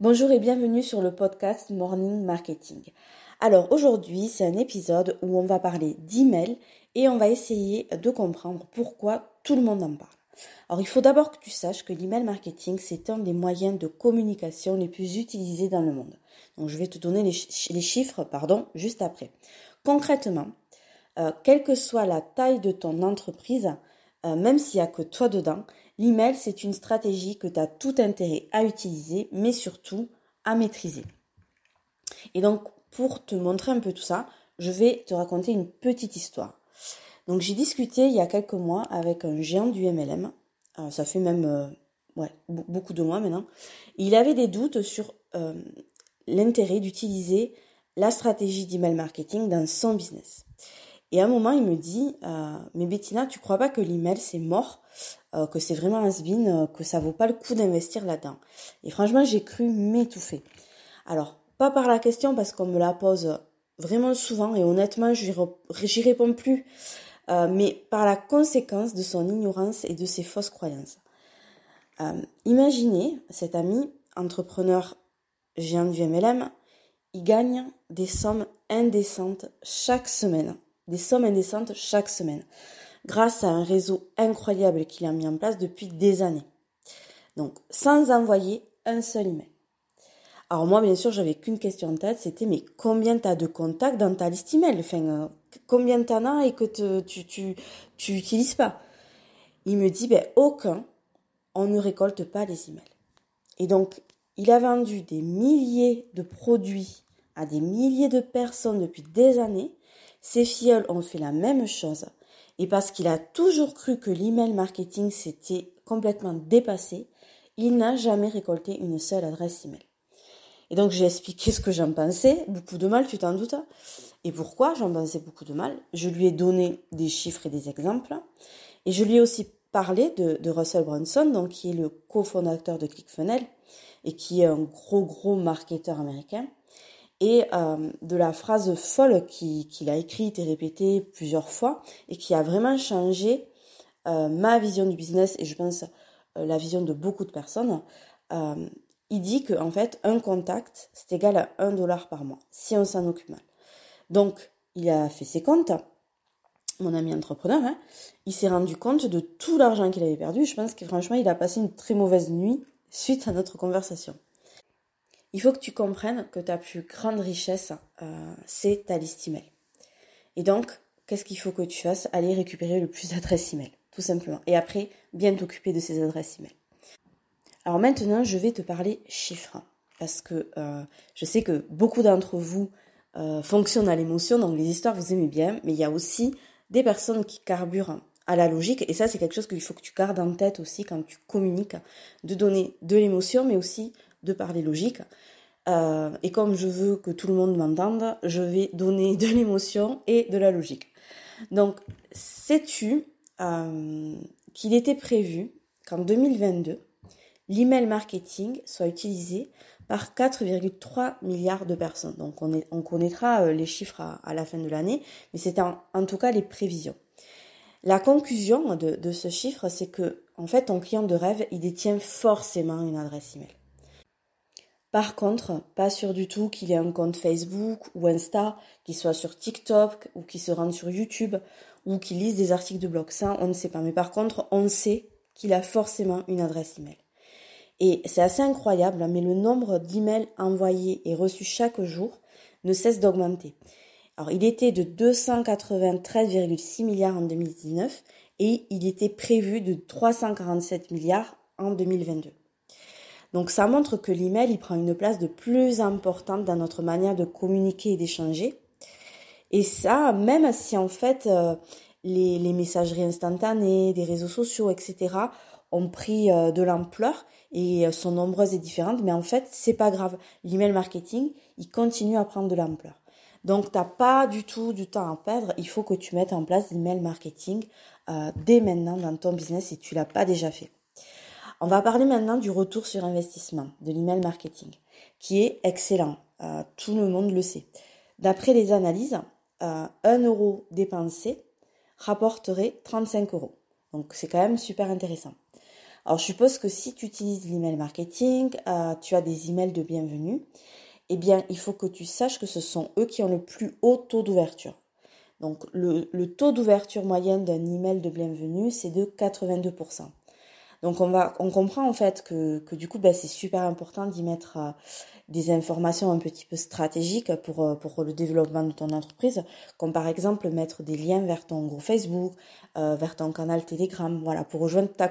Bonjour et bienvenue sur le podcast Morning Marketing. Alors aujourd'hui, c'est un épisode où on va parler d'email et on va essayer de comprendre pourquoi tout le monde en parle. Alors il faut d'abord que tu saches que l'email marketing, c'est un des moyens de communication les plus utilisés dans le monde. Donc je vais te donner les, chiffres pardon, juste après. Concrètement, euh, quelle que soit la taille de ton entreprise, euh, même s'il n'y a que toi dedans, l'email, c'est une stratégie que tu as tout intérêt à utiliser, mais surtout à maîtriser. Et donc, pour te montrer un peu tout ça, je vais te raconter une petite histoire. Donc, j'ai discuté il y a quelques mois avec un géant du MLM. Euh, ça fait même euh, beaucoup de mois maintenant. Il avait des doutes sur l'intérêt d'utiliser la stratégie d'email marketing dans son business. Et à un moment, il me dit, euh, mais Bettina, tu crois pas que l'email c'est mort, euh, que c'est vraiment un spin, euh, que ça vaut pas le coup d'investir là-dedans? Et franchement, j'ai cru m'étouffer. Alors, pas par la question parce qu'on me la pose vraiment souvent et honnêtement, j'y réponds plus, mais par la conséquence de son ignorance et de ses fausses croyances. imaginez cet ami entrepreneur géant du MLM, il gagne des sommes indécentes chaque semaine des sommes indécentes chaque semaine, grâce à un réseau incroyable qu'il a mis en place depuis des années. Donc, sans envoyer un seul email. Alors moi, bien sûr, j'avais qu'une question en tête, c'était mais combien tu as de contacts dans ta liste email? Enfin, euh, combien en as et que tu, tu, tu pas? Il me dit, ben aucun, on ne récolte pas les emails. Et donc, il a vendu des milliers de produits à des milliers de personnes depuis des années ses filles ont fait la même chose. Et parce qu'il a toujours cru que l'email marketing s'était complètement dépassé, il n'a jamais récolté une seule adresse email. Et donc j'ai expliqué ce que j'en pensais, beaucoup de mal, tu t'en doutes. Et pourquoi j'en pensais beaucoup de mal? Je lui ai donné des chiffres et des exemples. Et je lui ai aussi parlé de, de Russell Brunson, donc qui est le cofondateur de ClickFunnels et qui est un gros gros marketeur américain et euh, de la phrase folle qu'il a écrite et répétée plusieurs fois et qui a vraiment changé euh, ma vision du business et je pense euh, la vision de beaucoup de personnes. il dit que en fait un contact c'est égal à un dollar par mois si on s'en occupe mal. Donc il a fait ses comptes, mon ami entrepreneur, hein, il s'est rendu compte de tout l'argent qu'il avait perdu. Je pense que franchement il a passé une très mauvaise nuit suite à notre conversation il faut que tu comprennes que ta plus grande richesse, euh, c'est ta liste email. Et donc, qu'est-ce qu'il faut que tu fasses? Aller récupérer le plus d'adresses email, tout simplement. Et après, bien t'occuper de ces adresses email. Alors maintenant, je vais te parler chiffres. Parce que euh, je sais que beaucoup d'entre vous euh, fonctionnent à l'émotion, donc les histoires vous aimez bien, mais il y a aussi des personnes qui carburent à la logique. Et ça, c'est quelque chose qu'il faut que tu gardes en tête aussi quand tu communiques, de donner de l'émotion, mais aussi de parler logique. Euh, et comme je veux que tout le monde m'entende, je vais donner de l'émotion et de la logique. Donc, sais-tu euh, qu'il était prévu qu'en 2022, l'email marketing soit utilisé par 4,3 milliards de personnes? Donc on, est, on connaîtra euh, les chiffres à, la fin de l'année, mais c'est en, tout cas les prévisions. La conclusion de, de ce chiffre, c'est que en fait, ton client de rêve, il détient forcément une adresse email. Par contre, pas sûr du tout qu'il ait un compte Facebook ou Insta, qu'il soit sur TikTok ou qu'il se rende sur YouTube ou qu'il lise des articles de blog. Ça, on ne sait pas. Mais par contre, on sait qu'il a forcément une adresse email. Et c'est assez incroyable, mais le nombre d'emails envoyés et reçus chaque jour ne cesse d'augmenter. Alors, il était de 293,6 milliards en 2019 et il était prévu de 347 milliards en 2022. Donc ça montre que l'email, il prend une place de plus importante dans notre manière de communiquer et d'échanger. Et ça, même si en fait euh, les, les, messageries instantanées, des réseaux sociaux, etc. ont pris euh, de l'ampleur et euh, sont nombreuses et différentes, mais en fait c'est pas grave. L'email marketing, il continue à prendre de l'ampleur. Donc t'as pas du tout du temps à perdre. Il faut que tu mettes en place l'email marketing dès maintenant dans ton business si tu l'as pas déjà fait. On va parler maintenant du retour sur investissement de l'email marketing, qui est excellent. Euh, tout le monde le sait. D'après les analyses, euh, 1 euro dépensé rapporterait 35 euros. Donc c'est quand même super intéressant. Alors je suppose que si tu utilises l'email marketing, euh, tu as des emails de bienvenue, eh bien il faut que tu saches que ce sont eux qui ont le plus haut taux d'ouverture. Donc le, taux d'ouverture moyenne d'un email de bienvenue, c'est de 82%. Donc on va, on comprend en fait que, que du coup, ben, c'est super important d'y mettre euh, des informations un petit peu stratégiques pour, euh, pour le développement de ton entreprise, comme par exemple mettre des liens vers ton groupe Facebook, euh, vers ton canal Telegram, voilà, pour rejoindre ta,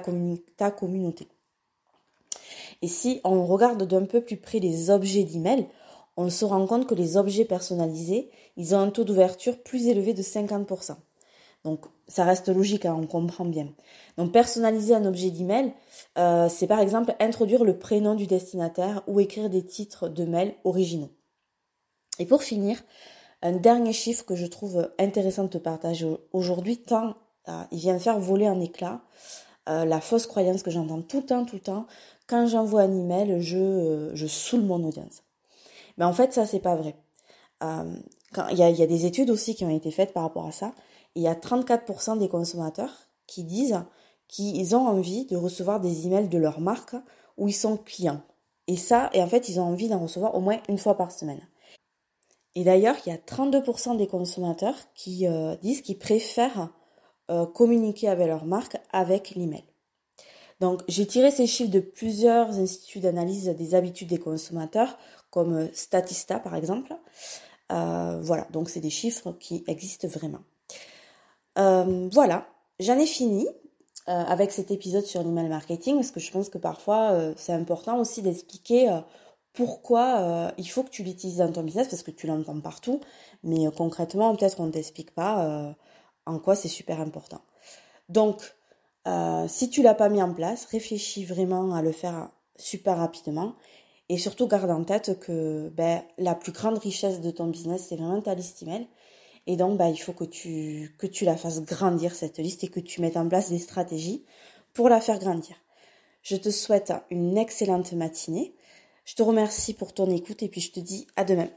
ta communauté. Et si on regarde d'un peu plus près les objets d'email, on se rend compte que les objets personnalisés, ils ont un taux d'ouverture plus élevé de 50%. Donc ça reste logique, hein, on comprend bien. Donc personnaliser un objet d'email, euh, c'est par exemple introduire le prénom du destinataire ou écrire des titres de mail originaux. Et pour finir, un dernier chiffre que je trouve intéressant de te partager aujourd'hui, tant euh, il vient faire voler en éclat euh, la fausse croyance que j'entends tout le temps, tout le temps. Quand j'envoie un email, je, je saoule mon audience. Mais en fait, ça, c'est pas vrai. il y, a, y a des études aussi qui ont été faites par rapport à ça il y a 34% des consommateurs qui disent qu'ils ont envie de recevoir des emails de leur marque où ils sont clients. Et ça, et en fait, ils ont envie d'en recevoir au moins une fois par semaine. Et d'ailleurs, il y a 32% des consommateurs qui euh, disent qu'ils préfèrent euh, communiquer avec leur marque avec l'email. Donc, j'ai tiré ces chiffres de plusieurs instituts d'analyse des habitudes des consommateurs, comme euh, Statista par exemple. voilà, donc c'est des chiffres qui existent vraiment. Euh, voilà, j'en ai fini euh, avec cet épisode sur l'email marketing parce que je pense que parfois euh, c'est important aussi d'expliquer pourquoi il faut que tu l'utilises dans ton business parce que tu l'entends partout, mais concrètement peut-être on ne t'explique pas en quoi c'est super important. Donc si tu l'as pas mis en place, réfléchis vraiment à le faire super rapidement et surtout garde en tête que ben, la plus grande richesse de ton business c'est vraiment ta liste email et donc, bah, il faut que tu, que tu la fasses grandir, cette liste, et que tu mettes en place des stratégies pour la faire grandir. Je te souhaite une excellente matinée. Je te remercie pour ton écoute et puis je te dis à demain.